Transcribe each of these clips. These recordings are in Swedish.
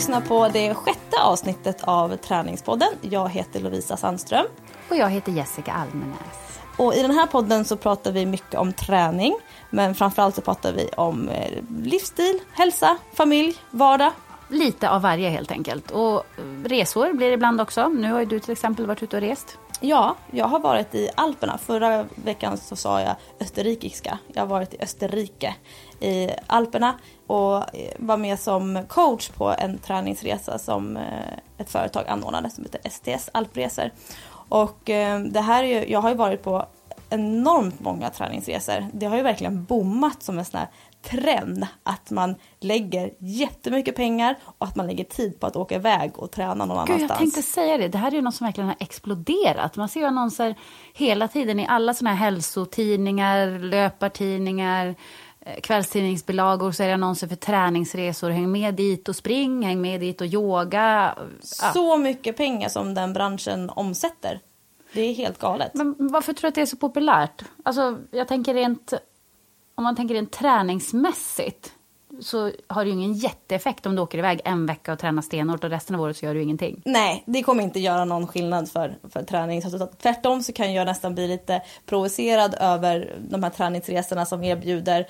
lyssnar på det sjätte avsnittet av Träningspodden. Jag heter Lovisa Sandström. Och jag heter Jessica Almenäs. Och i den här podden så pratar vi mycket om träning. Men framförallt så pratar vi om eh, livsstil, hälsa, familj, vardag. Lite av varje helt enkelt. Och resor blir det ibland också. Nu har ju du till exempel varit ute och rest. Ja, jag har varit i Alperna. Förra veckan så sa jag österrikiska. Jag har varit i Österrike i Alperna och eh, var med som coach på en träningsresa som eh, ett företag anordnade som heter STS Alpresor. Och eh, det här är ju, jag har ju varit på enormt många träningsresor. Det har ju verkligen bommat som en sån här trend att man lägger jättemycket pengar och att man lägger tid på att åka iväg och träna någon Gud, annanstans. jag tänkte säga det. Det här är ju något som verkligen har exploderat. Man ser ju annonser hela tiden i alla såna här hälsotidningar, löpartidningar, eh, kvällstidningsbilagor så är det annonser för träningsresor. Häng med dit och spring, häng med dit och yoga. Ja. Så mycket pengar som den branschen omsätter. Det är helt galet. Men varför tror du att det är så populärt? Alltså, jag tänker rent... Om man tänker rent träningsmässigt så har det ju ingen jätteeffekt om du åker iväg en vecka och tränar stenhårt och resten av året så gör du ingenting. Nej, det kommer inte göra någon skillnad för, för träningsresultat. Tvärtom så kan jag nästan bli lite provocerad över de här träningsresorna som erbjuder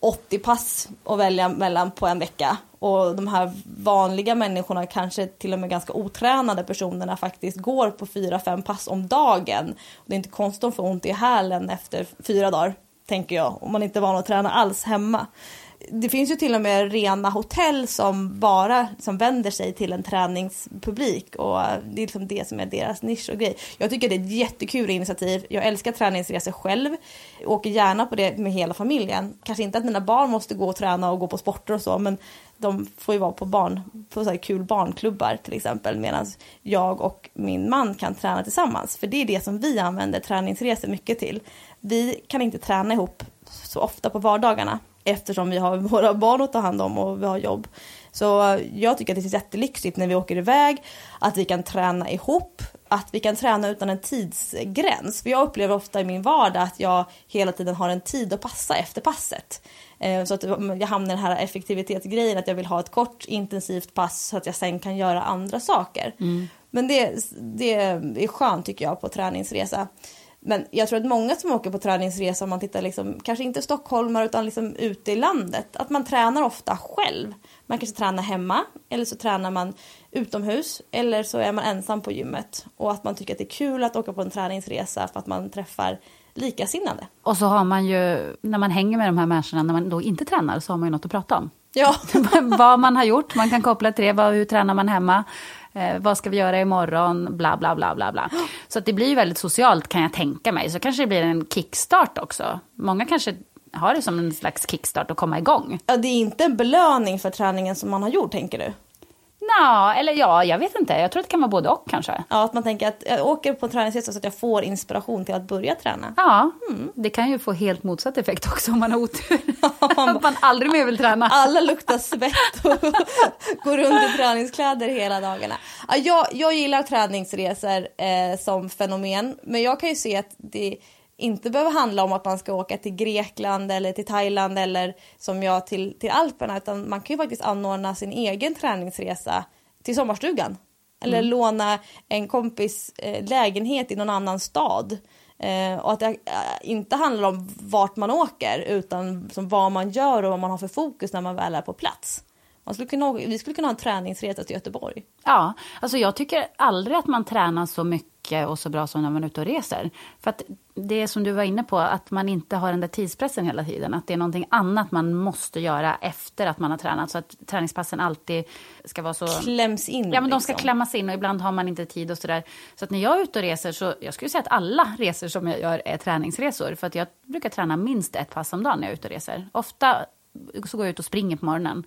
80 pass att välja mellan på en vecka. Och de här vanliga människorna, kanske till och med ganska otränade personerna faktiskt går på 4-5 pass om dagen. Det är inte konstigt att de får ont i hälen efter fyra dagar, tänker jag, om man inte är van att träna alls hemma. Det finns ju till och med rena hotell som bara som vänder sig till en träningspublik och det är liksom det som är deras nisch och grej. Jag tycker det är ett jättekul initiativ. Jag älskar träningsresor själv. Åker gärna på det med hela familjen. Kanske inte att mina barn måste gå och träna och gå på sporter och så men de får ju vara på barn, på så här kul barnklubbar till exempel medan jag och min man kan träna tillsammans. För det är det som vi använder träningsresor mycket till. Vi kan inte träna ihop så ofta på vardagarna eftersom vi har våra barn att ta hand om och vi har jobb. Så jag tycker att det är jättelyxigt när vi åker iväg, att vi kan träna ihop, att vi kan träna utan en tidsgräns. För jag upplever ofta i min vardag att jag hela tiden har en tid att passa efter passet. Eh, så att jag hamnar i den här effektivitetsgrejen att jag vill ha ett kort intensivt pass så att jag sen kan göra andra saker. Mm. Men det, det är skönt tycker jag på träningsresa. Men jag tror att många som åker på träningsresa, om man tittar liksom, kanske inte stockholmare utan liksom ute i landet, att man tränar ofta själv. Man kanske tränar hemma eller så tränar man utomhus eller så är man ensam på gymmet. Och att man tycker att det är kul att åka på en träningsresa för att man träffar likasinnade. Och så har man ju, när man hänger med de här människorna, när man då inte tränar, så har man ju något att prata om. Ja. vad man har gjort, man kan koppla till det, vad, hur tränar man hemma, eh, vad ska vi göra imorgon, bla bla bla bla bla. Så att det blir ju väldigt socialt kan jag tänka mig. Så kanske det blir en kickstart också. Många kanske har det som en slags kickstart att komma igång. ja, det är inte en belöning för träningen som man har gjort tänker du? Nå, eller ja, jag vet inte. Jag tror att det kan vara både och kanske. Ja, att man tänker att jag åker på en träningsresa så att jag får inspiration till att börja träna. Ja, det kan ju få helt motsatt effekt också om man har otur. att man aldrig mer vill träna. Alla luktar svett och går runt i träningskläder hela dagarna. Ja, jag, jag gillar träningsresor eh, som fenomen, men jag kan ju se att det inte behöver handla om att man ska åka till Grekland eller till Thailand eller som jag till, till Alperna, utan man kan ju faktiskt anordna sin egen träningsresa till sommarstugan. Eller låna en kompis eh, lägenhet i någon annan stad. Eh, och att det eh, inte handlar om vart man åker utan som vad man gör och vad man har för fokus när man väl är på plats. Man skulle kunna, vi skulle kunna ha en träningsresa till Göteborg. Ja, alltså jag tycker aldrig att man tränar så mycket och så bra som när man är ute och reser. För att det är som du var inne på, att man inte har den där tidspressen hela tiden. Att det är någonting annat man måste göra efter att man har tränat. Så att träningspassen alltid ska vara så... Kläms in. Ja, men de ska liksom. klämmas in och ibland har man inte tid och sådär. Så att när jag är ute och reser så, jag skulle säga att alla resor som jag gör är träningsresor. För att jag brukar träna minst ett pass om dagen när jag är ute och reser. Ofta så går jag ut och springer på morgonen.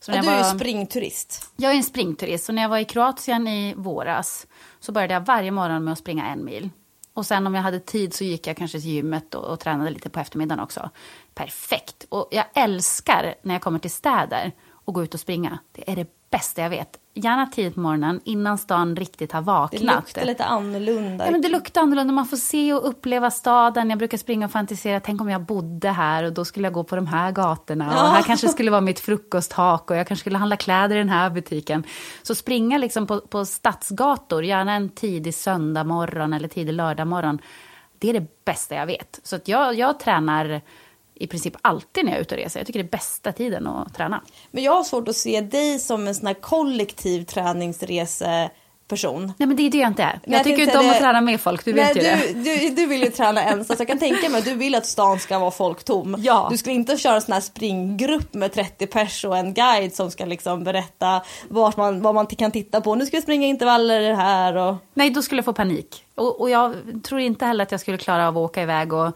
Så Och du är var- ju springturist. jag är en springturist, så när jag var i Kroatien i våras så började jag varje morgon med att springa en mil. Och sen om jag hade tid så gick jag kanske till gymmet och, och tränade lite på eftermiddagen också. Perfekt! Och jag älskar när jag kommer till städer och gå ut och springa. Det är det bästa jag vet. Gärna tidigt på morgonen innan stan riktigt har Det vaknat. luktar lite annorlunda. Ja, men det luktar annorlunda. Man får se och uppleva staden. Jag brukar springa och fantisera. Tänk om jag bodde här och då skulle jag gå på de här gatorna. Och här kanske skulle vara mitt frukosthak och jag kanske skulle handla kläder i den här butiken. Så springa liksom på, på stadsgator, gärna en tidig söndag morgon eller tidig lördag morgon. Det är det bästa jag vet. Så jag, jag tränar i princip alltid när jag är ute och reser. Jag tycker det är bästa tiden att träna. Men jag har svårt att se dig som en sån här kollektiv träningsreseperson. Nej, men det är det jag inte är. Nej, Jag tycker inte om det- att träna med folk, du vet Nej, ju det. du, du, du vill ju träna ensam, så jag kan tänka mig att du vill att stan ska vara folktom. Ja. Du skulle inte köra en sån här springgrupp med 30 pers och en guide som ska liksom berätta vart man, vad man kan titta på. Nu ska vi springa intervaller här och... Nej, då skulle jag få panik. Och, och jag tror inte heller att jag skulle klara av att åka iväg och "Ja,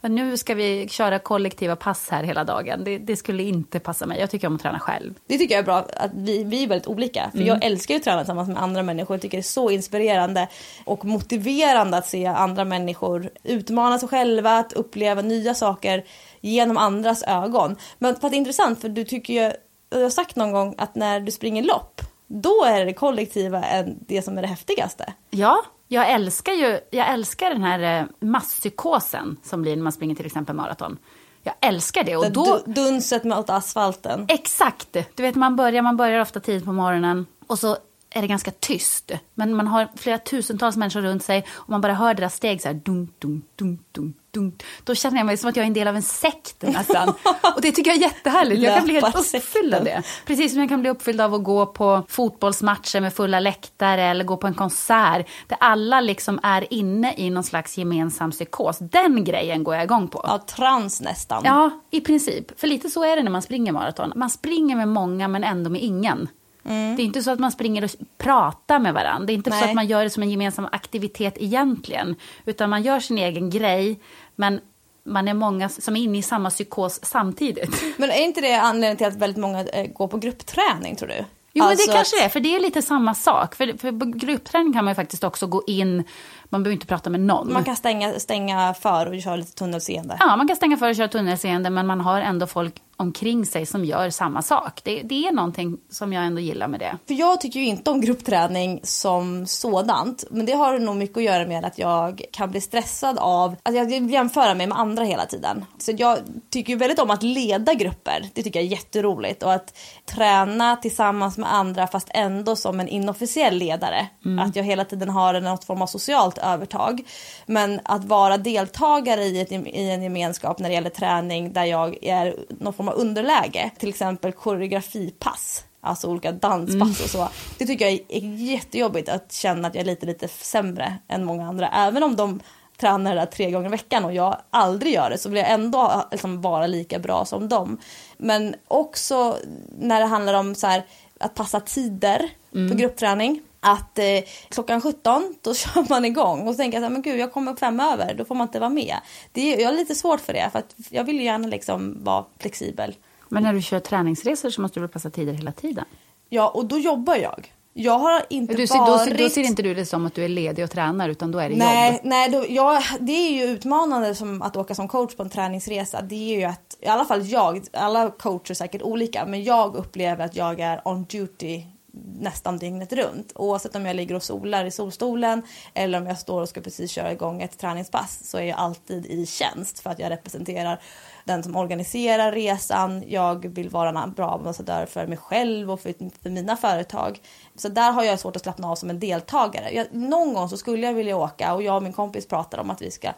nu ska vi köra kollektiva pass här hela dagen. Det, det skulle inte passa mig. Jag tycker om att träna själv. Det tycker jag är bra att vi, vi är väldigt olika. För jag älskar ju att träna tillsammans med andra människor. Jag tycker det är så inspirerande och motiverande att se andra människor utmana sig själva, att uppleva nya saker genom andras ögon. Men för att det är intressant, för du tycker ju, du har sagt någon gång att när du springer lopp, då är det kollektiva det som är det häftigaste. Ja, jag älskar ju jag älskar den här eh, masspsykosen som blir när man springer till exempel maraton. Jag älskar det. Och då, du- Dunset mot asfalten. Exakt! Du vet, man börjar, man börjar ofta tidigt på morgonen och så är det ganska tyst. Men man har flera tusentals människor runt sig och man bara hör deras steg så här dunk, dunk, dunk, dunk, dunk. Då känner jag mig som att jag är en del av en sekt nästan. och det tycker jag är jättehärligt. Jag kan bli helt uppfylld av det. Precis som jag kan bli uppfylld av att gå på fotbollsmatcher med fulla läktare eller gå på en konsert där alla liksom är inne i någon slags gemensam psykos. Den grejen går jag igång på. Ja, trans nästan. Ja, i princip. För lite så är det när man springer maraton. Man springer med många men ändå med ingen. Det är inte så att man springer och pratar med varandra. Det är inte så Nej. att man gör det som en gemensam aktivitet egentligen. Utan man gör sin egen grej, men man är många som är inne i samma psykos samtidigt. Men är inte det anledningen till att väldigt många eh, går på gruppträning tror du? Jo, men Alltså det kanske att- det är, för det är lite samma sak. För, för på gruppträning kan man ju faktiskt också gå in, man behöver inte prata med någon. Man kan stänga, stänga för och köra lite tunnelseende. Ja, man kan stänga för och köra tunnelseende, men man har ändå folk omkring sig som gör samma sak. Det, det är någonting som jag ändå gillar med det. För jag tycker ju inte om gruppträning som sådant. Men det har nog mycket att göra med att jag kan bli stressad av att jag jämföra mig med andra hela tiden. Så jag tycker ju väldigt om att leda grupper. Det tycker jag är jätteroligt. Och att träna tillsammans med andra fast ändå som en inofficiell ledare. Att jag hela tiden har något form av socialt övertag. Men att vara deltagare i, ett, i en gemenskap när det gäller träning där jag är någon form av underläge. Till exempel koreografipass. Alltså olika danspass och så. Det tycker jag är jättejobbigt att känna att jag är lite, lite sämre än många andra. Även om de tränar det där tre gånger i veckan och jag aldrig gör det så vill jag ändå liksom vara lika bra som dem. Men också när det handlar om så här, att passa tider på gruppträning. Att eh, klockan 17 då kör man igång och så tänker jag så här, men gud jag kommer fem över, då får man inte vara med. Det är, jag har lite svårt för det för att jag vill ju gärna liksom vara flexibel. Men när du kör träningsresor så måste du väl passa tider hela tiden? Ja och då jobbar jag. Jag har inte Du ser, varit... då, ser- då ser inte du det som att du är ledig och tränar, utan då är det Nej, jobb. nej då, jag, det är ju utmanande som att åka som coach på en träningsresa. Det är ju att, i alla fall jag, alla coacher är säkert olika, men jag upplever att jag är on duty nästan dygnet runt. Oavsett om jag ligger och solar i solstolen eller om jag står och ska precis köra igång ett träningspass så är jag alltid i tjänst för att jag representerar den som organiserar resan. Jag vill vara en bra ambassadör för mig själv och för, för mina företag. Så där har jag svårt att slappna av som en deltagare. Jag, någon gång så skulle jag vilja åka och jag och min kompis pratar om att vi ska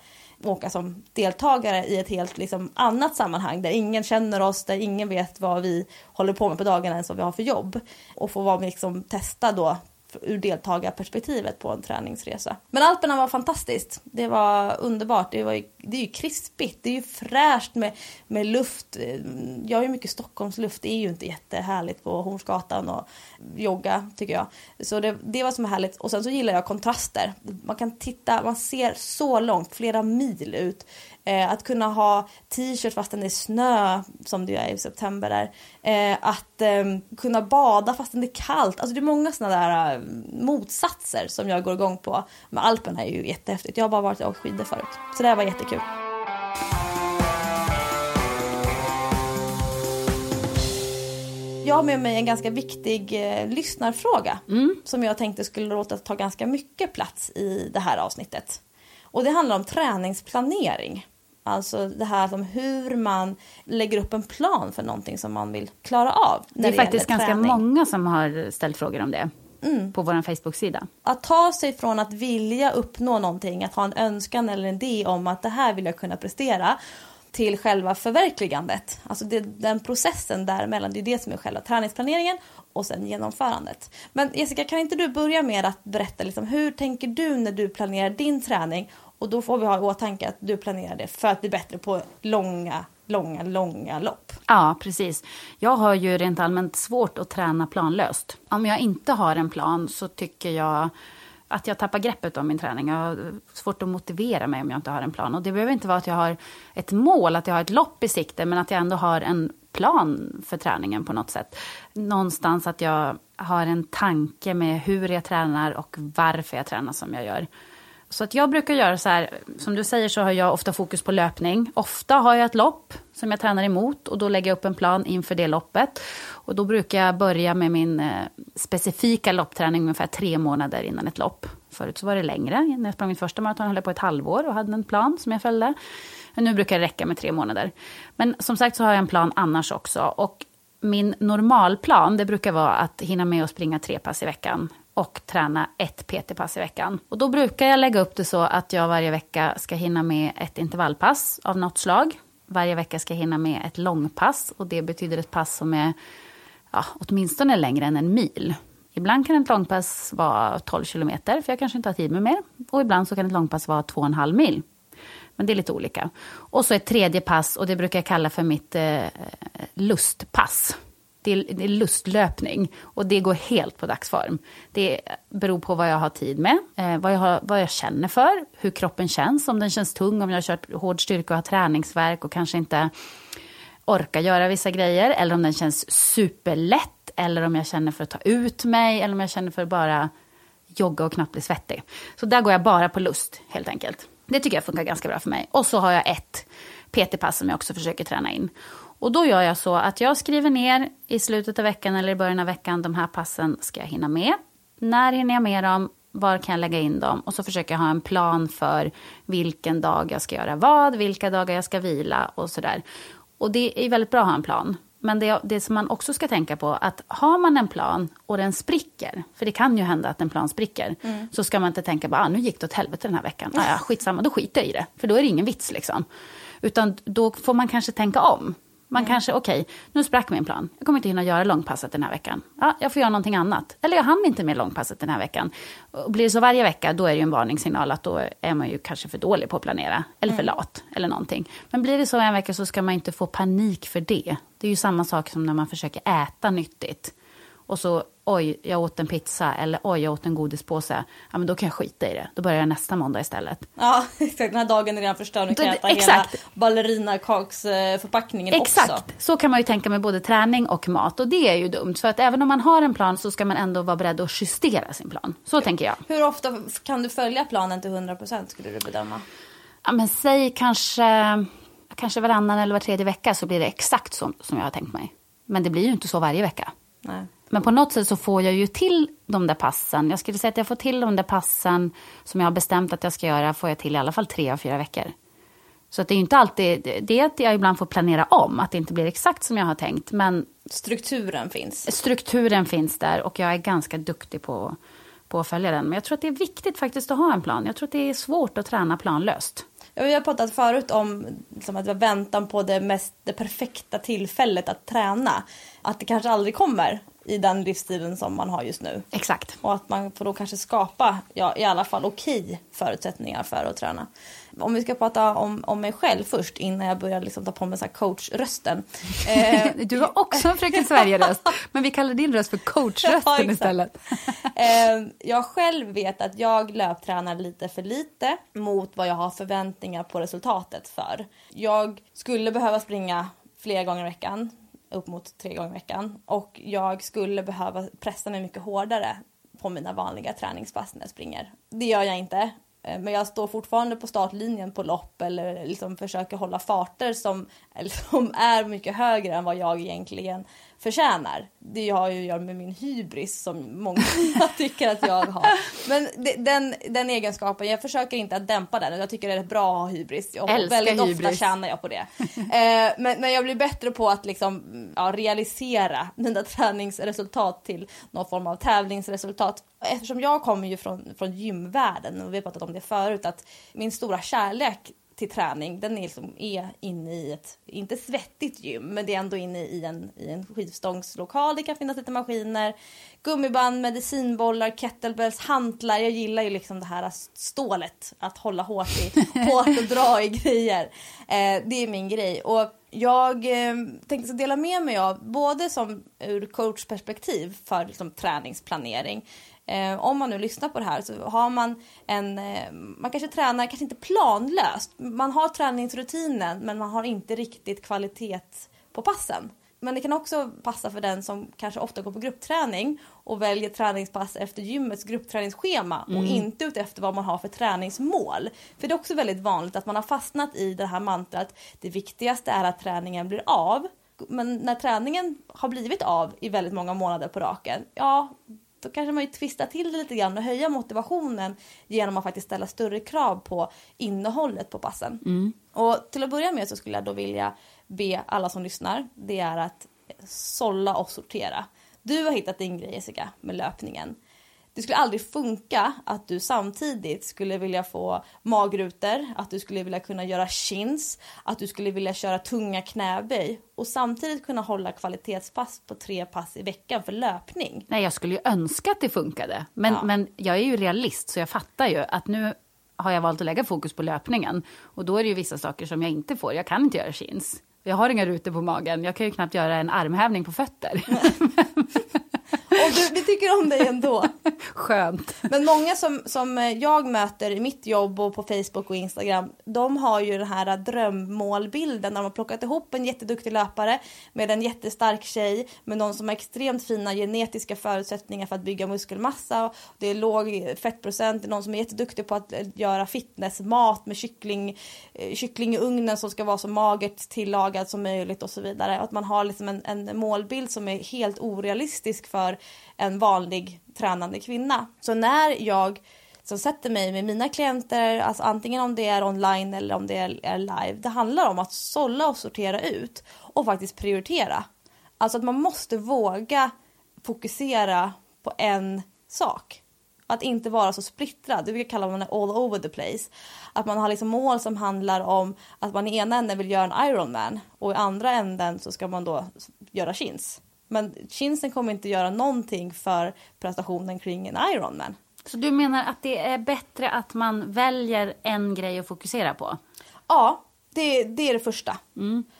åka som deltagare i ett helt liksom, annat sammanhang där ingen känner oss, där ingen vet vad vi håller på med på dagarna ens vad vi har för jobb. Och få vara liksom, testa då ur deltagarperspektivet på en träningsresa. Men Alperna var fantastiskt. Det var underbart. Det, var, det är ju krispigt, det är ju fräscht med, med luft. Jag har ju mycket Stockholmsluft, det är ju inte jättehärligt på Hornsgatan och jogga tycker jag. Så det, det var som är härligt. Och sen så gillar jag kontraster. Man kan titta, man ser så långt, flera mil ut. Eh, att kunna ha t-shirt fastän det är snö, som det är i september där. Eh, att eh, kunna bada fastän det är kallt. Alltså det är många sådana där eh, motsatser som jag går igång på. Men Alperna är ju jättehäftigt. Jag har bara varit och åkt skidor förut. Så det här var jättekul. Jag har med mig en ganska viktig eh, lyssnarfråga mm. som jag tänkte skulle låta ta ganska mycket plats i det här avsnittet. Och det handlar om träningsplanering. Alltså det här om hur man lägger upp en plan för någonting som man vill klara av. Det är faktiskt ganska träning. många som har ställt frågor om det. Mm. på vår Facebook-sida. Att ta sig från att vilja uppnå någonting, att ha en önskan eller en idé om att det här vill jag kunna prestera till själva förverkligandet. Alltså det, den processen däremellan, det är det som är själva träningsplaneringen och sen genomförandet. Men Jessica, kan inte du börja med att berätta liksom, hur tänker du när du planerar din träning och då får vi ha i åtanke att du planerar det för att bli bättre på långa, långa, långa lopp. Ja, precis. Jag har ju rent allmänt svårt att träna planlöst. Om jag inte har en plan så tycker jag att jag tappar greppet om min träning. Jag har svårt att motivera mig om jag inte har en plan. Och det behöver inte vara att jag har ett mål, att jag har ett lopp i sikte, men att jag ändå har en plan för träningen på något sätt. Någonstans att jag har en tanke med hur jag tränar och varför jag tränar som jag gör. Så att jag brukar göra så här, som du säger så har jag ofta fokus på löpning. Ofta har jag ett lopp som jag tränar emot och då lägger jag upp en plan inför det loppet. Och då brukar jag börja med min eh, specifika loppträning ungefär tre månader innan ett lopp. Förut så var det längre. När jag sprang mitt första maraton höll jag på ett halvår och hade en plan som jag följde. Men nu brukar det räcka med tre månader. Men som sagt så har jag en plan annars också. Och min normalplan, det brukar vara att hinna med att springa tre pass i veckan och träna ett PT-pass i veckan. Och då brukar jag lägga upp det så att jag varje vecka ska hinna med ett intervallpass av något slag. Varje vecka ska jag hinna med ett långpass och det betyder ett pass som är ja, åtminstone längre än en mil. Ibland kan ett långpass vara 12 kilometer, för jag kanske inte har tid med mer. Och ibland så kan ett långpass vara 2,5 mil. Men det är lite olika. Och så ett tredje pass, och det brukar jag kalla för mitt eh, lustpass det är, det är lustlöpning och det går helt på dagsform. Det beror på vad jag har tid med, eh, vad, jag har, vad jag känner för, hur kroppen känns, om den känns tung, om jag har kört hård styrka och har träningsverk och kanske inte orkar göra vissa grejer, eller om den känns superlätt, eller om jag känner för att ta ut mig, eller om jag känner för att bara jogga och knappt bli svettig. Så där går jag bara på lust, helt enkelt. Det tycker jag funkar ganska bra för mig. Och så har jag ett PT-pass som jag också försöker träna in. Och då gör jag så att jag skriver ner i slutet av veckan eller i början av veckan, de här passen ska jag hinna med. När hinner jag med dem? Var kan jag lägga in dem? Och så försöker jag ha en plan för vilken dag jag ska göra vad, vilka dagar jag ska vila och sådär. Och det är väldigt bra att ha en plan. Men det, det som man också ska tänka på, att har man en plan och den spricker, för det kan ju hända att en plan spricker, mm. så ska man inte tänka bara, ah, nu gick det åt helvete den här veckan, ah, ja, skitsamma, då skiter jag i det, för då är det ingen vits liksom. Utan då får man kanske tänka om. Man mm. kanske, okej, okay, nu sprack min plan. Jag kommer inte hinna göra långpasset den här veckan. Ja, jag får göra någonting annat. Eller jag hann inte med långpasset den här veckan. Och blir det så varje vecka, då är det ju en varningssignal att då är man ju kanske för dålig på att planera. Eller för mm. lat, eller någonting. Men blir det så en vecka så ska man inte få panik för det. Det är ju samma sak som när man försöker äta nyttigt. Och så oj, jag åt en pizza eller oj, jag åt en godispåse. Ja, men då kan jag skita i det. Då börjar jag nästa måndag istället. Ja, exakt. Den här dagen är redan förstörd. Nu kan jag äta exakt. hela ballerinakalsförpackningen också. Exakt. Så kan man ju tänka med både träning och mat. Och det är ju dumt. För att även om man har en plan så ska man ändå vara beredd att justera sin plan. Så ja. tänker jag. Hur ofta kan du följa planen till 100 procent skulle du bedöma? Ja, men säg kanske, kanske varannan eller var tredje vecka så blir det exakt så som jag har tänkt mig. Men det blir ju inte så varje vecka. Nej. Men på något sätt så får jag ju till de där passen. Jag skulle säga att jag får till de där passen som jag har bestämt att jag ska göra, får jag till i alla fall tre av fyra veckor. Så att det är inte alltid, det är att jag ibland får planera om, att det inte blir exakt som jag har tänkt. Men Strukturen finns. strukturen finns där och jag är ganska duktig på, på att följa den. Men jag tror att det är viktigt faktiskt att ha en plan. Jag tror att det är svårt att träna planlöst. Ja, vi har pratat förut om liksom, att väntan på det, mest, det perfekta tillfället att träna. Att det kanske aldrig kommer i den livsstilen som man har just nu. Exakt. Och att man får då kanske skapa, ja, i alla fall okej förutsättningar för att träna. Om vi ska prata om, om mig själv först innan jag börjar liksom ta på mig så här coachrösten. Eh, Du har också en Fröken Sverige-röst, men vi kallar din röst för Ja, coachrösten exakt. istället. eh, jag själv vet att jag löptränar lite för lite mot vad jag har förväntningar på resultatet för. Jag skulle behöva springa flera gånger i veckan, upp mot tre gånger i veckan. Och jag skulle behöva pressa mig mycket hårdare på mina vanliga träningspass när jag springer. Det gör jag inte. Eh, men jag står fortfarande på startlinjen på lopp eller liksom försöker hålla farter som, som är mycket högre än vad jag egentligen förtjänar. Det har ju att göra med min hybris som många tycker att jag har. Men den, den egenskapen, jag försöker inte att dämpa den. Jag tycker det är bra att ha hybris. Och Älskar väldigt ofta hybris. tjänar jag på det. Eh, men, men jag blir bättre på att liksom, ja, realisera mina träningsresultat till någon form av tävlingsresultat. Eftersom jag kommer ju från, från gymvärlden och vi har pratat om det förut att min stora kärlek till träning den är, liksom, är inne i ett, inte svettigt gym, men det är ändå inne i en, i en skivstångslokal. Det kan finnas lite maskiner, gummiband, medicinbollar, kettlebells, hantlar. Jag gillar ju liksom det här stålet, att hålla hårt, i, hårt och dra i grejer. Eh, det är min grej. Och jag eh, tänkte dela med mig av, både som ur coachperspektiv för liksom, träningsplanering, Eh, om man nu lyssnar på det här så har man en, eh, man kanske tränar, kanske inte planlöst. Man har träningsrutinen men man har inte riktigt kvalitet på passen. Men det kan också passa för den som kanske ofta går på gruppträning och väljer träningspass efter gymmets gruppträningsschema och inte utefter vad man har för träningsmål. För det är också väldigt vanligt att man har fastnat i det här mantrat det viktigaste är att träningen blir av. Men när träningen har blivit av i väldigt många månader på raken, ja då kanske man ju twistar till det lite grann och höja motivationen genom att faktiskt ställa större krav på innehållet på passen. Och till att börja med så skulle jag då vilja be alla som lyssnar, det är att sålla och sortera. Du har hittat din grej Jessica med löpningen. Det skulle aldrig funka att du samtidigt skulle vilja få magrutor, att du skulle vilja kunna göra chins, att du skulle vilja köra tunga knäböj och samtidigt kunna hålla kvalitetspass på tre pass i veckan för löpning. Nej, jag skulle ju önska att det funkade. Men, Ja. men jag är ju realist, så jag fattar ju att nu har jag valt att lägga fokus på löpningen. Och då är det ju vissa saker som jag inte får. Jag kan inte göra chins. Jag har inga rutor på magen. Jag kan ju knappt göra en armhävning på fötter. Och du, vi tycker om dig ändå. Skönt. Men många som, som jag möter i mitt jobb och på Facebook och Instagram, de har ju den här drömmålbilden när de har plockat ihop en jätteduktig löpare med en jättestark tjej, med någon som har extremt fina genetiska förutsättningar för att bygga muskelmassa. Det är låg fettprocent, det är någon som är jätteduktig på att eh, göra fitnessmat med kyckling, eh, kyckling i ugnen som ska vara så magert tillagad som möjligt och så vidare. Att man har liksom en, en målbild som är helt orealistisk för en vanlig tränande kvinna. Så när jag som sätter mig med mina klienter, alltså antingen om det är online eller om det är, live, det handlar om att sålla och sortera ut och faktiskt prioritera. Alltså att man måste våga fokusera på en sak. Att inte vara så splittrad. Det brukar kalla man all over the place. Att man har liksom mål som handlar om att man i ena änden vill göra en Ironman och i andra änden så ska man då göra chins. Men chinsen kommer inte göra någonting för prestationen kring en Ironman. Så du menar att det är bättre att man väljer en grej att fokusera på? Ja, det, det är det första.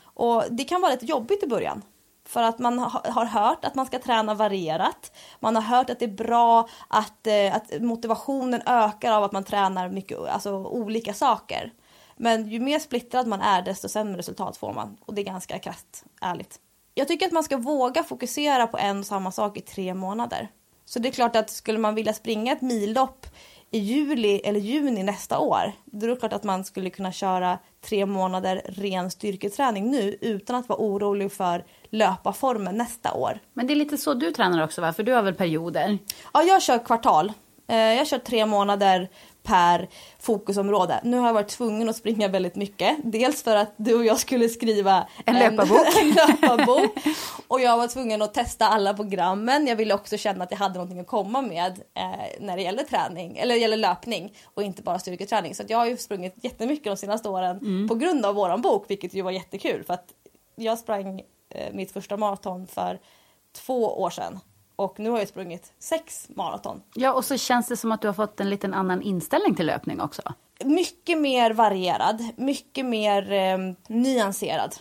Och det kan vara lite jobbigt i början. För att man ha- har hört att man ska träna varierat. Man har hört att det är bra att, eh, att motivationen ökar av att man tränar mycket, alltså olika saker. Men ju mer splittrad man är desto sämre resultat får man. Och det är ganska krasst, ärligt. Jag tycker att man ska våga fokusera på en och samma sak i tre månader. Så det är klart att skulle man vilja springa ett millopp i juli eller juni nästa år, då är det klart att man skulle kunna köra tre månader ren styrketräning nu utan att vara orolig för löparformen nästa år. Men det är lite så du tränar också, va? För du har väl perioder? Ja, jag kör kvartal. Eh, jag kör tre månader per fokusområde. Nu har jag varit tvungen att springa väldigt mycket. Dels för att du och jag skulle skriva en, en löparbok. en löparbok. och jag var tvungen att testa alla programmen. Jag ville också känna att jag hade någonting att komma med eh, när det gäller träning eller gäller löpning och inte bara styrketräning. Så jag har ju sprungit jättemycket de senaste åren mm. på grund av våran bok, vilket ju var jättekul för att jag sprang eh, mitt första maraton för två år sedan och nu har jag sprungit sex maraton. Ja, och så känns det som att du har fått en liten annan inställning till löpning också. Mycket mer varierad, mycket mer eh, nyanserad.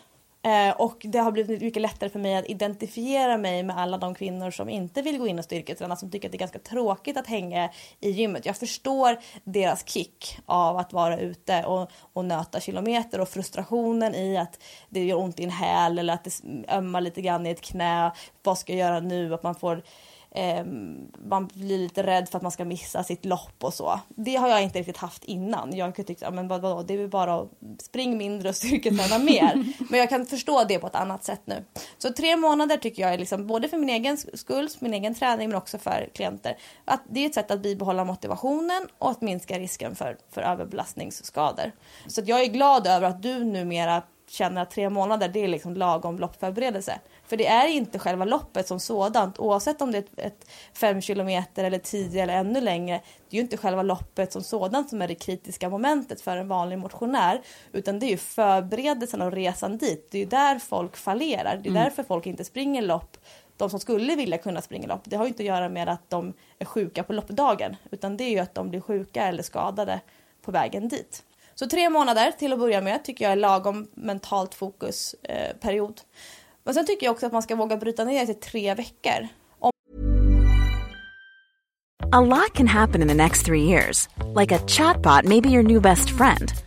Eh, och det har blivit mycket lättare för mig att identifiera mig med alla de kvinnor som inte vill gå in och styrketräna, som tycker att det är ganska tråkigt att hänga i gymmet. Jag förstår deras kick av att vara ute och, och nöta kilometer och frustrationen i att det gör ont i en häl eller att det ömmar lite grann i ett knä. Vad ska jag göra nu? Att man får eh, man blir lite rädd för att man ska missa sitt lopp och så. Det har jag inte riktigt haft innan. Jag har tyckt, ja, men vadå, det är bara att spring mindre och styrketräna mer. men jag kan förstå det på ett annat sätt nu. Så tre månader tycker jag är liksom, både för min egen skull, min egen träning, men också för klienter. Att det är ett sätt att bibehålla motivationen och att minska risken för, för överbelastningsskador. Så jag är glad över att du numera känner att tre månader det är liksom lagom loppförberedelse. För det är inte själva loppet som sådant oavsett om det är ett, ett fem kilometer eller tio eller ännu längre. Det är ju inte själva loppet som sådant som är det kritiska momentet för en vanlig motionär utan det är ju förberedelsen och resan dit. Det är ju där folk fallerar. Det är mm. därför folk inte springer lopp de som skulle vilja kunna springa lopp, det har ju inte att göra med att de är sjuka på loppdagen, utan det är ju att de blir sjuka eller skadade på vägen dit. Så tre månader till att börja med tycker jag är lagom mentalt fokusperiod. Eh, Men sen tycker jag också att man ska våga bryta ner till tre veckor. Om... A lot can happen in the next three years. Like a chatbot maybe your new best friend.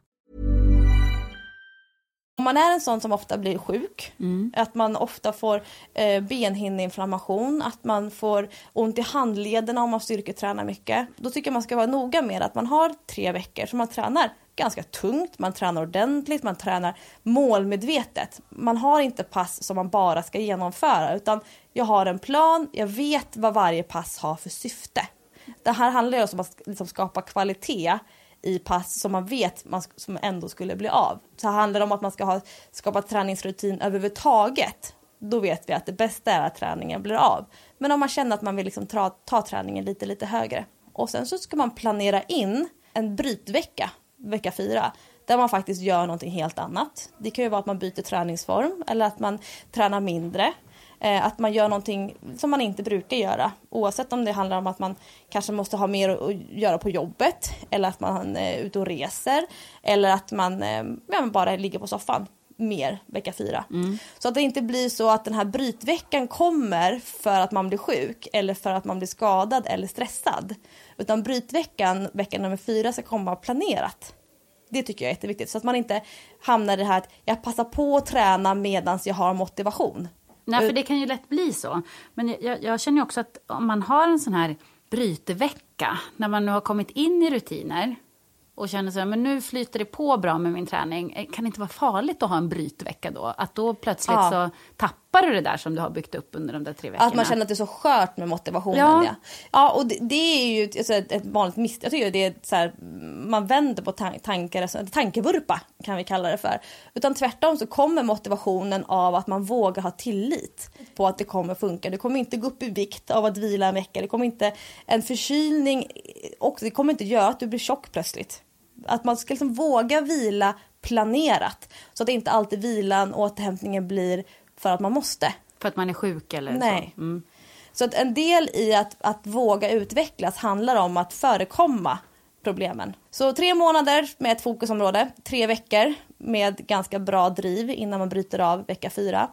Om man är en sån som ofta blir sjuk, mm. att man ofta får eh, benhinneinflammation, att man får ont i handlederna om man styrketränar mycket. Då tycker jag man ska vara noga med att man har tre veckor som man tränar ganska tungt, man tränar ordentligt, man tränar målmedvetet. Man har inte pass som man bara ska genomföra utan jag har en plan, jag vet vad varje pass har för syfte. Det här handlar ju om att liksom skapa kvalitet i pass som man vet man, som ändå skulle bli av. Så handlar det om att man ska ha skapat träningsrutin överhuvudtaget, då vet vi att det bästa är att träningen blir av. Men om man känner att man vill liksom ta, ta träningen lite, lite högre. Och sen så ska man planera in en brytvecka, vecka fyra, där man faktiskt gör någonting helt annat. Det kan ju vara att man byter träningsform eller att man tränar mindre att man gör någonting som man inte brukar göra. Oavsett om det handlar om att man kanske måste ha mer att göra på jobbet eller att man är ute och reser eller att man eh, ja, bara ligger på soffan mer vecka fyra. Mm. Så att det inte blir så att den här brytveckan kommer för att man blir sjuk eller för att man blir skadad eller stressad. Utan brytveckan, vecka nummer fyra, ska komma planerat. Det tycker jag är jätteviktigt så att man inte hamnar i det här att jag passar på att träna medan jag har motivation. Nej, för det kan ju lätt bli så. Men jag, jag känner också att om man har en sån här brytevecka, när man nu har kommit in i rutiner och känner så här, men nu flyter det på bra med min träning. Eh, kan det inte vara farligt att ha en brytvecka då? Att då plötsligt ja. så tappar tappar du det där som du har byggt upp under de där tre veckorna. Att man känner att det är så skört med motivationen. Ja. Ja, ja. och det, det är ju ett, alltså ett, ett vanligt misstag. Jag tycker det är så här, man vänder på tan tankar, alltså, tankevurpa kan vi kalla det för. Utan tvärtom så kommer motivationen av att man vågar ha tillit på att det kommer funka. Du kommer inte gå upp i vikt av att vila en vecka. Det kommer inte en förkylning och det kommer inte göra att du blir tjock plötsligt. Att man ska liksom våga vila planerat så att inte alltid vilan och återhämtningen blir för att man måste. För att man är sjuk eller Nej. så. Mm. Så att en del i att, att våga utvecklas handlar om att förekomma problemen. Så tre månader med ett fokusområde, tre veckor med ganska bra driv innan man bryter av vecka fyra.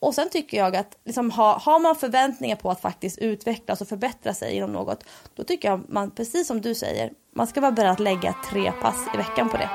Och sen tycker jag att liksom, ha, har man förväntningar på att faktiskt utvecklas och förbättra sig inom något, då tycker jag man, precis som du säger, man ska vara beredd att lägga tre pass i veckan på det.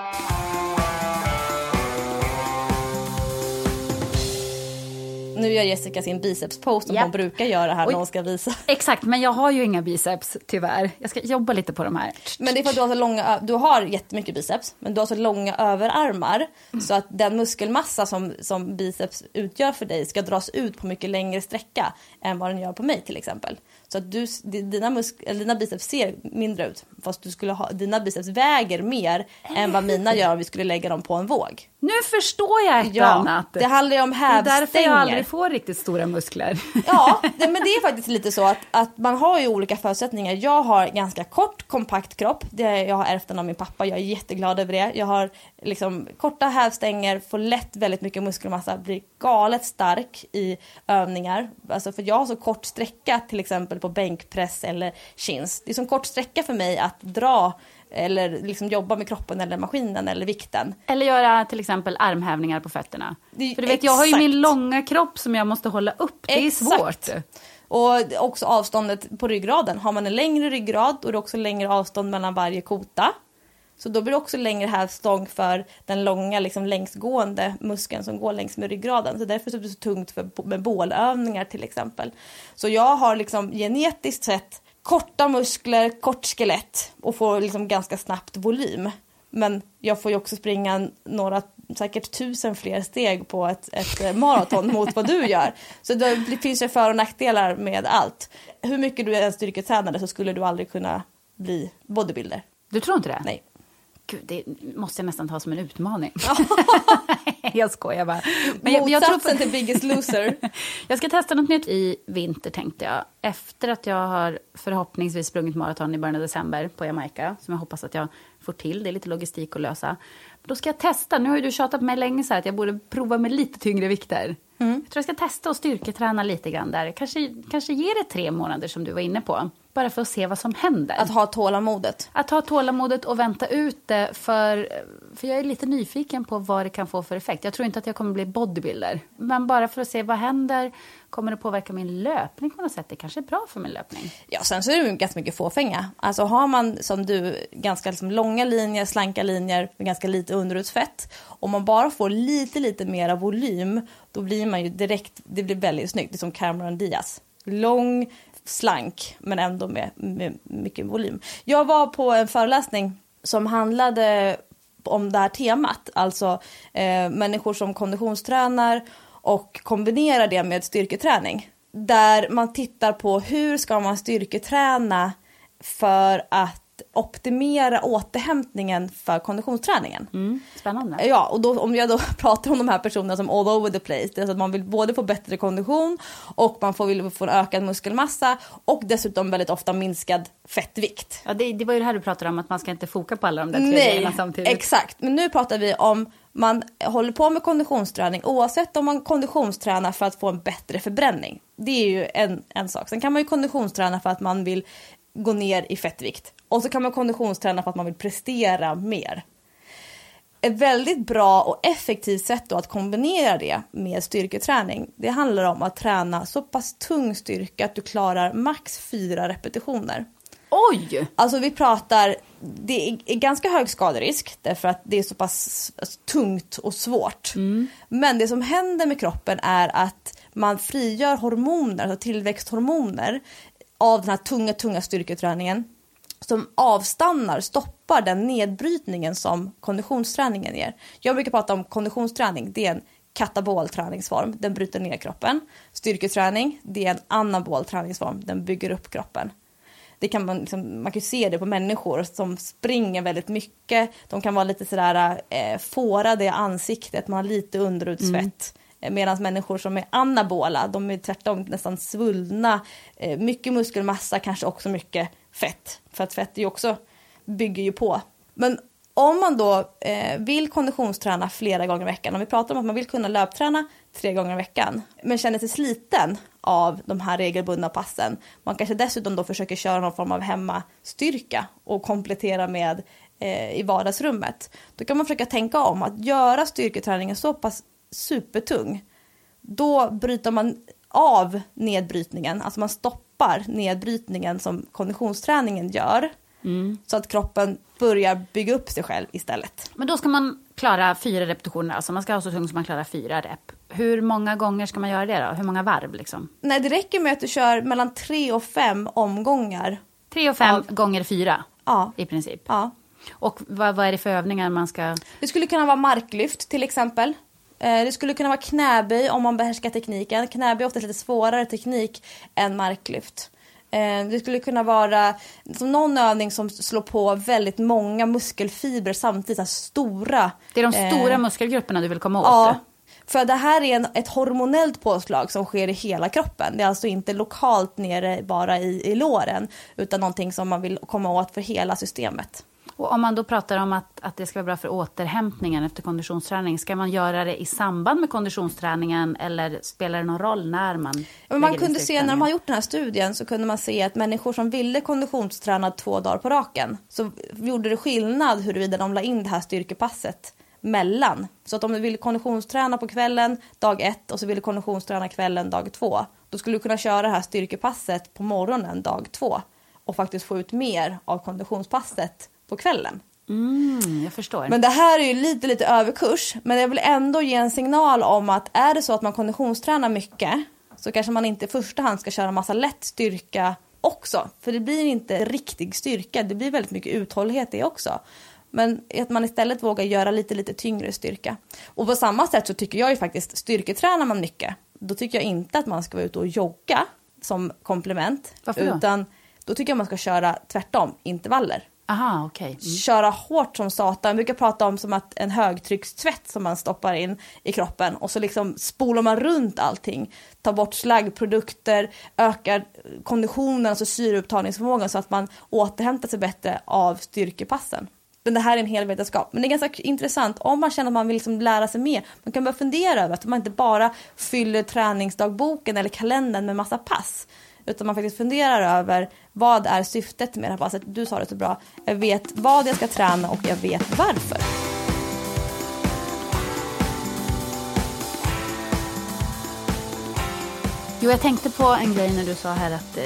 Nu gör Jessica sin biceps-post som Ja. hon brukar göra här Oj. när hon ska visa. Exakt, men jag har ju inga biceps tyvärr. Jag ska jobba lite på de här. Men det är för att du har så långa, du har jättemycket biceps, men du har så långa överarmar så att den muskelmassa som, som biceps utgör för dig ska dras ut på mycket längre sträcka än vad den gör på mig till exempel. Så att du, dina, musk, dina biceps ser mindre ut, fast du skulle ha, dina biceps väger mer än vad mina gör om vi skulle lägga dem på en våg. Nu förstår jag ett Ja, annat. det handlar ju om Det är därför hävstänger. jag aldrig får riktigt stora muskler. Ja, det, men det är faktiskt lite så att, att man har ju olika förutsättningar. Jag har ganska kort, kompakt kropp. Det, jag har ärvt den av min pappa. Jag är jätteglad över det. Jag har liksom korta hävstänger, får lätt väldigt mycket muskelmassa, blir galet stark i övningar. Alltså för jag har så kort sträcka till exempel på bänkpress eller chins. Det är så kort sträcka för mig att dra eller liksom jobba med kroppen eller maskinen eller vikten. Eller göra till exempel armhävningar på fötterna. För du vet, jag har ju min långa kropp som jag måste hålla upp. Det är Exakt. svårt. Och också avståndet på ryggraden. Har man en längre ryggrad då är det också längre avstånd mellan varje kota. Så då blir det också längre hävstång för den långa liksom, längsgående muskeln som går längs med ryggraden. Så därför blir det så tungt för, med bålövningar till exempel. Så jag har liksom genetiskt sett korta muskler, kort skelett och får liksom ganska snabbt volym. Men jag får ju också springa några, säkert tusen fler steg på ett, ett eh, maraton mot vad du gör. Så det finns ju för och nackdelar med allt. Hur mycket du än styrketränade så skulle du aldrig kunna bli bodybuilder. Du tror inte det? Nej. Gud, det måste jag nästan ta som en utmaning. jag skojar bara. Men jag, jag, tror på, till Biggest Loser. jag ska testa något nytt i vinter tänkte jag. Efter att jag har förhoppningsvis sprungit maraton i början av december på Jamaica. Som jag hoppas att jag får till. Det är lite logistik att lösa. Då ska jag testa. Nu har du tjatat på mig länge så att jag borde prova med lite tyngre vikter. Mm. Jag tror jag ska testa och styrketräna lite grann där. Kanske, kanske ge det tre månader som du var inne på. Bara för att se vad som händer. Att ha tålamodet. Att ha tålamodet och vänta ut det, för, för jag är lite nyfiken på vad det kan få för effekt. Jag tror inte att jag kommer bli bodybuilder, men bara för att se vad händer. Kommer det påverka min löpning på något sätt? Det kanske är bra för min löpning. Ja, sen så är det ju ganska mycket fåfänga. Alltså har man som du ganska liksom långa linjer, slanka linjer med ganska lite underutsfett. Om man bara får lite, lite mera volym, då blir man ju direkt, det blir väldigt snyggt. Det är som Cameron Diaz. Lång, slank, men ändå med, med mycket volym. Jag var på en föreläsning som handlade om det här temat, alltså eh, människor som konditionstränar och kombinerar det med styrketräning. Där man tittar på hur ska man styrketräna för att optimera återhämtningen för konditionsträningen. Mm, spännande. Ja, och då, om jag då pratar om de här personerna som all over the place, det är så att man vill både få bättre kondition och man får, vill få en ökad muskelmassa och dessutom väldigt ofta minskad fettvikt. Ja, det, det var ju det här du pratade om, att man ska inte foka på alla de där tre grejerna Nej, samtidigt. exakt. Men nu pratar vi om man håller på med konditionsträning oavsett om man konditionstränar för att få en bättre förbränning. Det är ju en, en sak. Sen kan man ju konditionsträna för att man vill gå ner i fettvikt. Och så kan man konditionsträna för att man vill prestera mer. Ett väldigt bra och effektivt sätt att kombinera det med styrketräning, det handlar om att träna så pass tung styrka att du klarar max fyra repetitioner. Oj! Alltså vi pratar, det är ganska hög skaderisk därför att det är så pass tungt och svårt. Men det som händer med kroppen är att man frigör hormoner, alltså tillväxthormoner av den här tunga, tunga styrketräningen som avstannar, stoppar den nedbrytningen som konditionsträningen ger. Jag brukar prata om konditionsträning, det är en katabol träningsform, den bryter ner kroppen. Styrketräning, det är en anabol träningsform, den bygger upp kroppen. Det kan man, liksom, man kan se det på människor som springer väldigt mycket. De kan vara lite sådär eh, fårade i ansiktet, man har lite underutsvett. Mm. Medan människor som är anabola, de är tvärtom nästan svullna. Eh, mycket muskelmassa, kanske också mycket fett. För att fett är ju också, bygger ju på. Men om man då eh, vill konditionsträna flera gånger i veckan, om vi pratar om att man vill kunna löpträna tre gånger i veckan, men känner sig sliten av de här regelbundna passen. Man kanske dessutom då försöker köra någon form av hemmastyrka och komplettera med eh, i vardagsrummet. Då kan man försöka tänka om att göra styrketräningen så pass supertung. Då bryter man av nedbrytningen, alltså man stoppar nedbrytningen som konditionsträningen gör Mm. Så att kroppen börjar bygga upp sig själv istället. Men då ska man klara fyra repetitioner, alltså man ska ha så tungt som man klarar fyra rep. Hur många gånger ska man göra det då? Hur många varv liksom? Nej, det räcker med att du kör mellan tre och fem omgångar. Tre och fem av... gånger fyra? Ja. I princip? Ja. Och vad, vad är det för övningar man ska... Det skulle kunna vara marklyft till exempel. Eh, det skulle kunna vara knäböj om man behärskar tekniken. Knäböj är oftast lite svårare teknik än marklyft. Eh, det skulle kunna vara som någon övning som slår på väldigt många muskelfibrer samtidigt, så stora. Det är de stora eh, muskelgrupperna du vill komma åt? Ja. För det här är en, ett hormonellt påslag som sker i hela kroppen. Det är alltså inte lokalt nere bara i, i låren utan någonting som man vill komma åt för hela systemet. Och om man då pratar om att, att det ska vara bra för återhämtningen efter konditionsträning, ska man göra det i samband med konditionsträningen eller spelar det någon roll när man Men Man kunde se, när de har gjort den här studien, så kunde man se att människor som ville konditionsträna två dagar på raken, så gjorde det skillnad huruvida de la in det här styrkepasset mellan. Så att om du vill konditionsträna på kvällen dag ett och så vill du konditionsträna kvällen dag två, då skulle du kunna köra det här styrkepasset på morgonen dag två och faktiskt få ut mer av konditionspasset på kvällen. Mm, jag förstår. Men det här är ju lite, lite överkurs. Men jag vill ändå ge en signal om att är det så att man konditionstränar mycket så kanske man inte i första hand ska köra massa lätt styrka också. För det blir inte riktig styrka, det blir väldigt mycket uthållighet det också. Men att man istället vågar göra lite, lite tyngre styrka. Och på samma sätt så tycker jag ju faktiskt, styrketränar man mycket, då tycker jag inte att man ska vara ute och jogga som komplement. Varför då? Utan då tycker jag man ska köra tvärtom, intervaller. Aha, okay. Mm. Köra hårt som satan. Jag brukar prata om som att en högtryckstvätt som man stoppar in i kroppen och så liksom spolar man runt allting. Tar bort slaggprodukter, ökar konditionen, alltså syreupptagningsförmågan så att man återhämtar sig bättre av styrkepassen. Men det här är en hel vetenskap. Men det är ganska intressant om man känner att man vill liksom lära sig mer. Man kan börja fundera över att man inte bara fyller träningsdagboken eller kalendern med massa pass. Utan man faktiskt funderar över vad är syftet med det här passet. Du sa det så bra. Jag vet vad jag ska träna och jag vet varför. Jo, jag tänkte på en grej när du sa här att eh,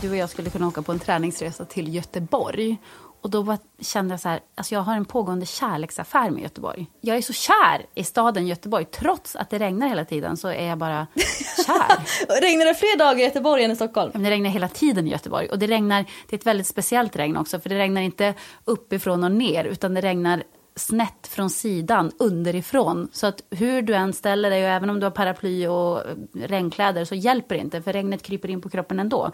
du och jag skulle kunna åka på en träningsresa till Göteborg. Och då kände jag så här, alltså jag har en pågående kärleksaffär med Göteborg. Jag är så kär i staden Göteborg. Trots att det regnar hela tiden så är jag bara kär. regnar det fler dagar i Göteborg än i Stockholm? Men det regnar hela tiden i Göteborg. Och det regnar, det är ett väldigt speciellt regn också. För det regnar inte uppifrån och ner utan det regnar snett från sidan, underifrån. Så att hur du än ställer dig, och även om du har paraply och regnkläder, så hjälper det inte, för regnet kryper in på kroppen ändå.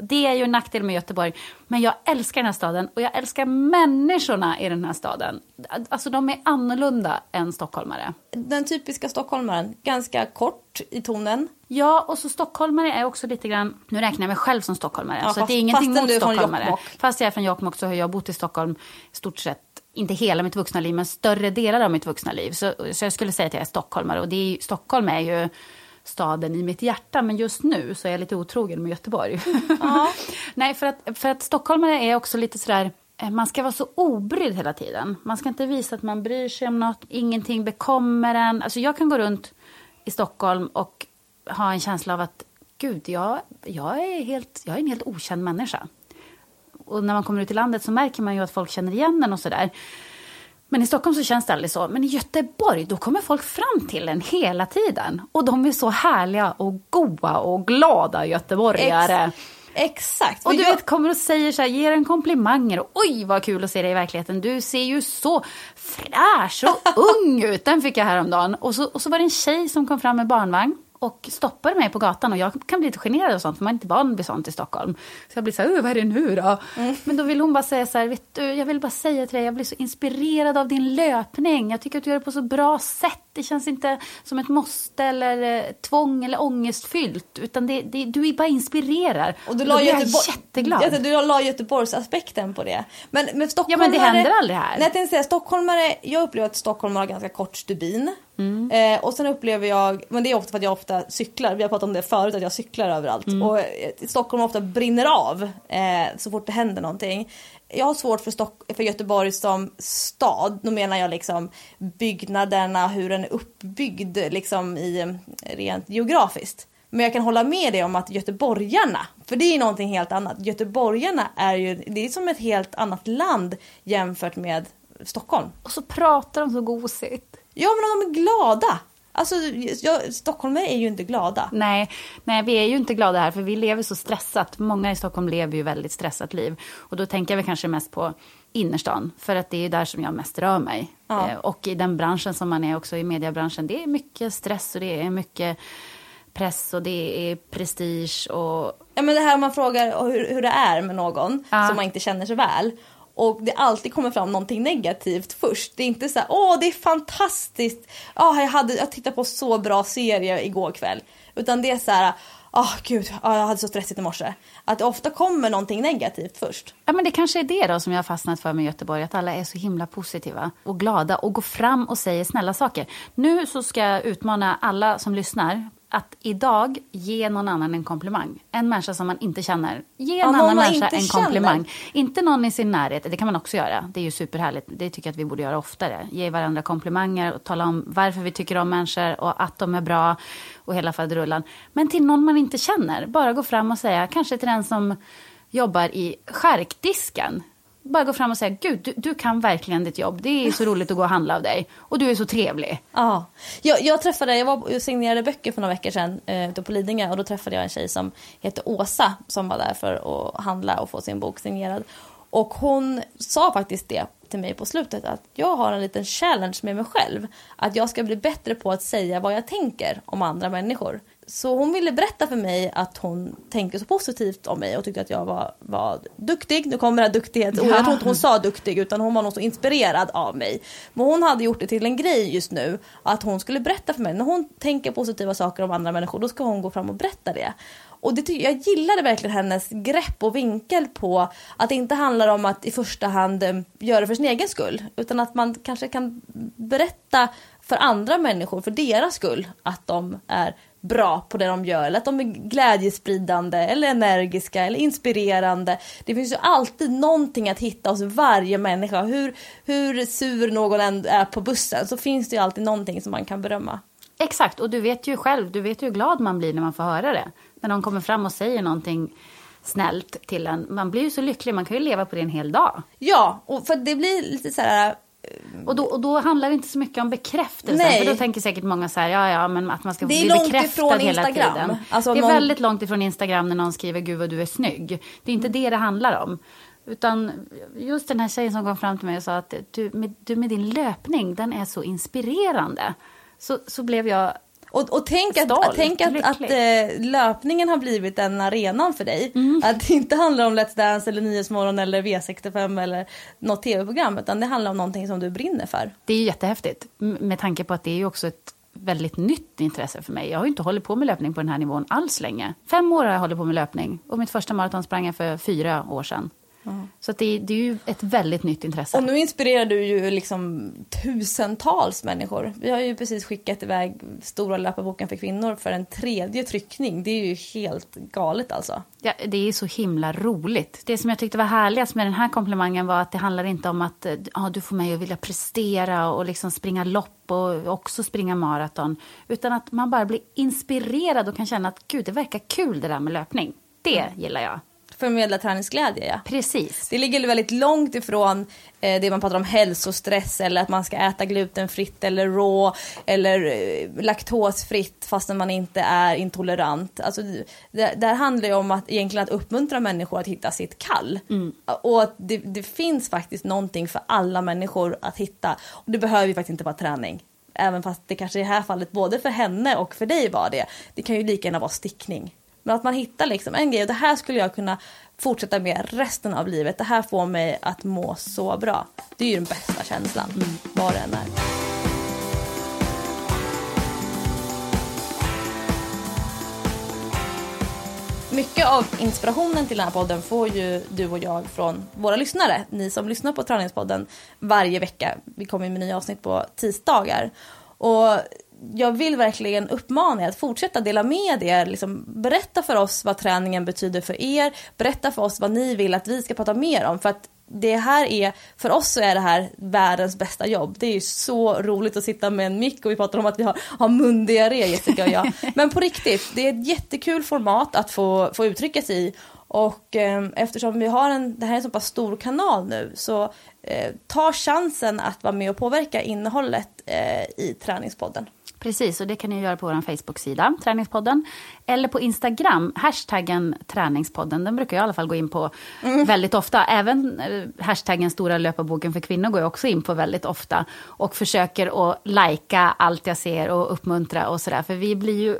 Det är ju en nackdel med Göteborg. Men jag älskar den här staden och jag älskar människorna i den här staden. Alltså de är annorlunda än stockholmare. Den typiska stockholmaren, ganska kort i tonen. Ja, och så stockholmare är också lite grann, nu räknar jag mig själv som stockholmare, ja, så det är ingenting mot stockholmare. Fast jag är från Jokkmokk så har jag bott i Stockholm stort sett inte hela mitt vuxna liv, men större delar av mitt vuxna liv. Så, så jag skulle säga att jag är stockholmare. Och det är, Stockholm är ju staden i mitt hjärta. Men just nu så är jag lite otrogen med Göteborg. Ja. Nej, för att, för att stockholmare är också lite sådär... Eh, man ska vara så obrydd hela tiden. Man ska inte visa att man bryr sig om något. Ingenting bekommer en. Alltså jag kan gå runt i Stockholm och ha en känsla av att gud, jag, jag, är, helt, jag är en helt okänd människa. Och när man kommer ut i landet så märker man ju att folk känner igen en och sådär. Men i Stockholm så känns det aldrig så. Men i Göteborg, då kommer folk fram till en hela tiden. Och de är så härliga och goa och glada göteborgare. Ex Exakt. Och du jag- vet, kommer och säger så här, ger en komplimanger och oj vad kul att se dig i verkligheten. Du ser ju så fräsch och ung ut. Den fick jag häromdagen. Och så, och så var det en tjej som kom fram med barnvagn och stoppade mig på gatan och jag kan bli lite generad och sånt för man är inte van vid sånt i Stockholm. Så jag blir så här, "Åh, vad är det nu då? Men då vill hon bara säga så här, vet du, jag vill bara säga till dig, jag blir så inspirerad av din löpning. Jag tycker att du gör det på så bra sätt. Det känns inte som ett måste eller eh, tvång eller ångestfyllt utan det, det, du är bara inspirerar. Och du då la, blir jag Göteborg... jätteglad. Ja, du la Göteborgsaspekten på det. Men, men stockholmare... Ja, men det händer aldrig här. Nej, jag tänkte säga, stockholmare, jag upplever att stockholmare har ganska kort stubin. Mm. Eh, och sen upplever jag, men det är ofta för att jag ofta cyklar, vi har pratat om det förut, att jag cyklar överallt. Mm. Och eh, Stockholm ofta brinner av eh, så fort det händer någonting. Jag har svårt för, Stock- för Göteborg som stad. Då menar jag liksom byggnaderna, hur den är uppbyggd liksom i eh, rent geografiskt. Men jag kan hålla med dig om att göteborgarna, för det är någonting helt annat. Göteborgarna är ju, det är som ett helt annat land jämfört med Stockholm. Och så pratar de så gosigt. Ja men de är glada. Alltså jag, stockholmare är ju inte glada. Nej, nej, vi är ju inte glada här för vi lever så stressat. Många i Stockholm lever ju väldigt stressat liv. Och då tänker jag kanske mest på innerstan. För att det är ju där som jag mest rör mig. Ja. Eh, Och i den branschen som man är också i mediebranschen. Det är mycket stress och det är mycket press och det är prestige och Ja men det här om man frågar hur, hur det är med någon Ja. som man inte känner så väl. Och det alltid kommer fram någonting negativt först. Det är inte så här, åh det är fantastiskt. Ja, jag, hade, jag tittade på så bra serie igår kväll. Utan det är så här, åh gud, ja, jag hade så stressigt i morse. Att det ofta kommer någonting negativt först. Ja, men det kanske är det då som jag har fastnat för med Göteborg, att alla är så himla positiva och glada och går fram och säger snälla saker. Nu så ska jag utmana alla som lyssnar att idag ge någon annan en komplimang. En människa som man inte känner. Ge en Ja, annan människa en känner. komplimang. Inte någon i sin närhet, det kan man också göra. Det är ju superhärligt. Det tycker jag att vi borde göra oftare. Ge varandra komplimanger och tala om varför vi tycker om människor och att de är bra och hela faderullan. Men till någon man inte känner, bara gå fram och säga, kanske till den som jobbar i skärkdisken. Bara gå fram och säga, gud, du, du kan verkligen ditt jobb. Det är så roligt att gå och handla av dig. Och du är så trevlig. Ja. Jag, jag träffade, jag var och signerade böcker för några veckor sedan eh, ute på Lidingö och då träffade jag en tjej som heter Åsa som var där för att handla och få sin bok signerad. Och hon sa faktiskt det till mig på slutet att jag har en liten challenge med mig själv. Att jag ska bli bättre på att säga vad jag tänker om andra människor. Så hon ville berätta för mig att hon tänker så positivt om mig och tyckte att jag var, var duktig. Nu kommer det här duktighetsordet. Jag tror inte hon sa duktig utan hon var nog så inspirerad av mig. Men hon hade gjort det till en grej just nu att hon skulle berätta för mig. När hon tänker positiva saker om andra människor då ska hon gå fram och berätta det. Och det, jag gillade verkligen hennes grepp och vinkel på att det inte handlar om att i första hand eh, göra det för sin egen skull. Utan att man kanske kan berätta för andra människor, för deras skull, att de är bra på det de gör. Eller att de är glädjespridande, eller energiska, eller inspirerande. Det finns ju alltid någonting att hitta hos varje människa. Hur, hur sur någon än är på bussen så finns det ju alltid någonting som man kan berömma. Exakt, och du vet ju själv, du vet ju hur glad man blir när man får höra det. När någon kommer fram och säger någonting snällt till en. Man blir ju så lycklig, man kan ju leva på det en hel dag. Ja, och för det blir lite så här Och då, och då handlar det inte så mycket om bekräftelse. Nej. För då tänker säkert många så här, ja ja, men att man ska bli bekräftad hela Instagram. tiden. Alltså, det är någon- väldigt långt ifrån Instagram när någon skriver gud vad du är snygg. Det är inte det det handlar om. Utan just den här tjejen som kom fram till mig och sa att du med, du med din löpning, den är så inspirerande. Så, så blev jag Och, och tänk att, Stolt, tänk att, att eh, löpningen har blivit den arenan för dig. Mm. Att det inte handlar om Let's Dance eller Nyhetsmorgon eller V65 eller något tv-program. Utan det handlar om någonting som du brinner för. Det är ju jättehäftigt med tanke på att det är också ett väldigt nytt intresse för mig. Jag har ju inte hållit på med löpning på den här nivån alls länge. Fem år har jag hållit på med löpning och mitt första maraton sprang jag för fyra år sedan. Så att det, det är ju ett väldigt nytt intresse. Och nu inspirerar du ju liksom tusentals människor. Vi har ju precis skickat iväg Stora löparboken för kvinnor för en tredje tryckning. Det är ju helt galet alltså. Ja, det är så himla roligt. Det som jag tyckte var härligast med den här komplimangen var att det handlar inte om att eh, ja, du får mig att vilja prestera och liksom springa lopp och också springa maraton. Utan att man bara blir inspirerad och kan känna att gud, det verkar kul det där med löpning. Det gillar jag. Förmedla träningsglädje ja. Precis. Det ligger väldigt långt ifrån eh, det man pratar om hälsostress eller att man ska äta glutenfritt eller raw eller eh, laktosfritt fastän man inte är intolerant. Alltså, det, här handlar ju om att egentligen att uppmuntra människor att hitta sitt kall. Och att det, det finns faktiskt någonting för alla människor att hitta. Och det behöver ju faktiskt inte vara träning. Även fast det kanske i det här fallet både för henne och för dig var det. Det kan ju lika gärna vara stickning. Men att man hittar liksom en grej, och det här skulle jag kunna fortsätta med resten av livet. Det här får mig att må så bra. Det är ju den bästa känslan, vad det än är. Mycket av inspirationen till den här podden får ju du och jag från våra lyssnare. Ni som lyssnar på Träningspodden varje vecka. Vi kommer med nya avsnitt på tisdagar. Och jag vill verkligen uppmana er att fortsätta dela med er. Liksom, berätta för oss vad träningen betyder för er. Berätta för oss vad ni vill att vi ska prata mer om. För att det här är, för oss så är det här världens bästa jobb. Det är ju så roligt att sitta med en mick och vi pratar om att vi har, har mundiarré Jessica och jag. Men på riktigt, det är ett jättekul format att få, få uttrycka sig i. Och eh, eftersom vi har en, det här är en så pass stor kanal nu så eh, ta chansen att vara med och påverka innehållet eh, i träningspodden. Precis, och det kan ni göra på vår Facebook-sida, Träningspodden. Eller på Instagram, hashtaggen Träningspodden. Den brukar jag i alla fall gå in på väldigt ofta. Även eh, hashtaggen Stora löparboken för kvinnor går jag också in på väldigt ofta. Och försöker att lajka allt jag ser och uppmuntra och sådär. För vi blir ju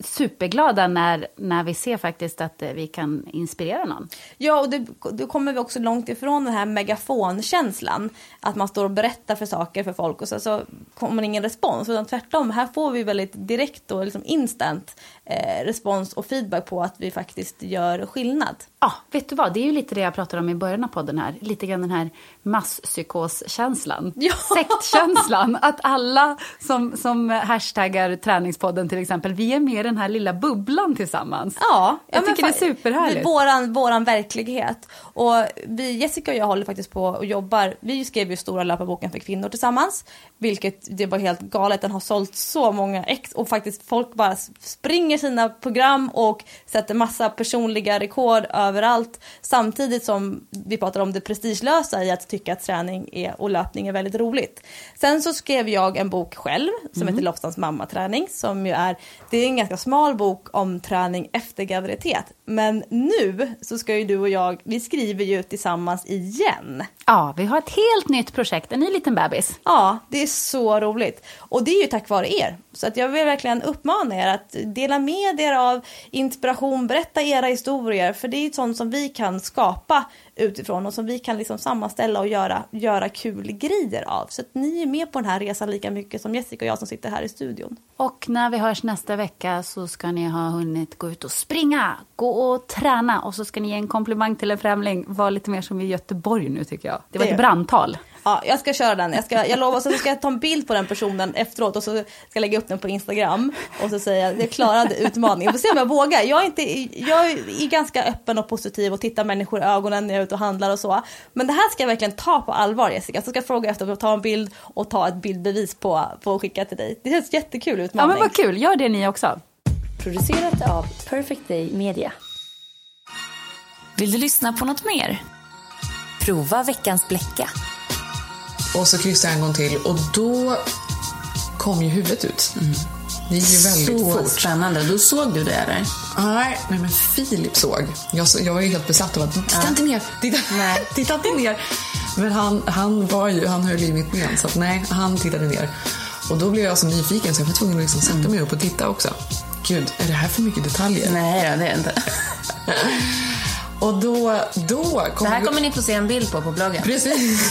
superglada när, när vi ser faktiskt att eh, vi kan inspirera någon. Ja, och det, då kommer vi också långt ifrån den här megafonkänslan. Att man står och berättar för saker för folk och så, så kommer ingen respons. Utan tvärtom, här får vi väldigt direkt och liksom instant eh, respons och feedback på att vi faktiskt gör skillnad. Ja, vet du vad? Det är ju lite det jag pratade om i början av podden här. Lite grann den här masspsykoskänslan. Ja. Sektkänslan. Att alla som, som hashtaggar träningspodden till exempel, vi är med i den här lilla bubblan tillsammans. Ja, Jag ja, tycker det är superhärligt. Våran, våran verklighet. Och vi, Jessica och jag håller faktiskt på och jobbar. Vi skrev ju Stora löparboken för kvinnor tillsammans. Vilket det var helt galet. Den har sålt så många ex och faktiskt folk bara springer sina program och sätter massa personliga rekord överallt. Samtidigt som vi pratar om det prestigelösa i att tycka att träning är, och löpning är väldigt roligt. Sen så skrev jag en bok själv som heter Lofsans mammaträning. Som ju är, det är en ganska smal bok om träning efter graviditet. Men nu så ska ju du och jag, vi skriver ju tillsammans igen. Ja, vi har ett helt nytt projekt, en ny liten bebis. Ja, det är så roligt. Och det är ju tack vare er. Så att jag vill verkligen uppmana er att dela med er av inspiration, berätta era historier. För det är ju sånt som vi kan skapa utifrån och som vi kan liksom sammanställa och göra, göra kul grejer av. Så att ni är med på den här resan lika mycket som Jessica och jag som sitter här i studion. Och när vi hörs nästa vecka så ska ni ha hunnit gå ut och springa, gå och träna och så ska ni ge en komplimang till en främling. Var lite mer som i Göteborg nu tycker jag. Det var Det- ett brandtal. Ja, jag ska köra den. Jag, ska, jag lovar, så ska jag ta en bild på den personen efteråt och så ska jag lägga upp den på Instagram och så säga att jag klarade utmaningen. Vi får se om jag vågar. Jag är, inte, jag är ganska öppen och positiv och tittar människor i ögonen när jag är ute och handlar och så. Men det här ska jag verkligen ta på allvar Jessica. Så ska jag fråga efter att ta en bild och ta ett bildbevis på, på att skicka till dig. Det känns jättekul Ja utmaning. men vad kul, gör det ni också. Producerat av Perfect Day Media. Vill du lyssna på något mer? Prova veckans bläcka. Och så kryssade jag en gång till och då kom ju huvudet ut. Det gick ju väldigt Så fort. spännande. Då såg du det eller? Nej, nej, men Filip såg. Jag, så- jag var ju helt besatt av att titta inte ner, titta, Nej. titta inte ner. Men han, han, var ju, han höll i mitt ben så att nej, han tittade ner. Och då blev jag så nyfiken så jag var tvungen att liksom sätta mig upp och titta också. Gud, är det här för mycket detaljer? Nej det är inte. Och då, då kom Det här kommer ni få se en bild på på bloggen. Precis.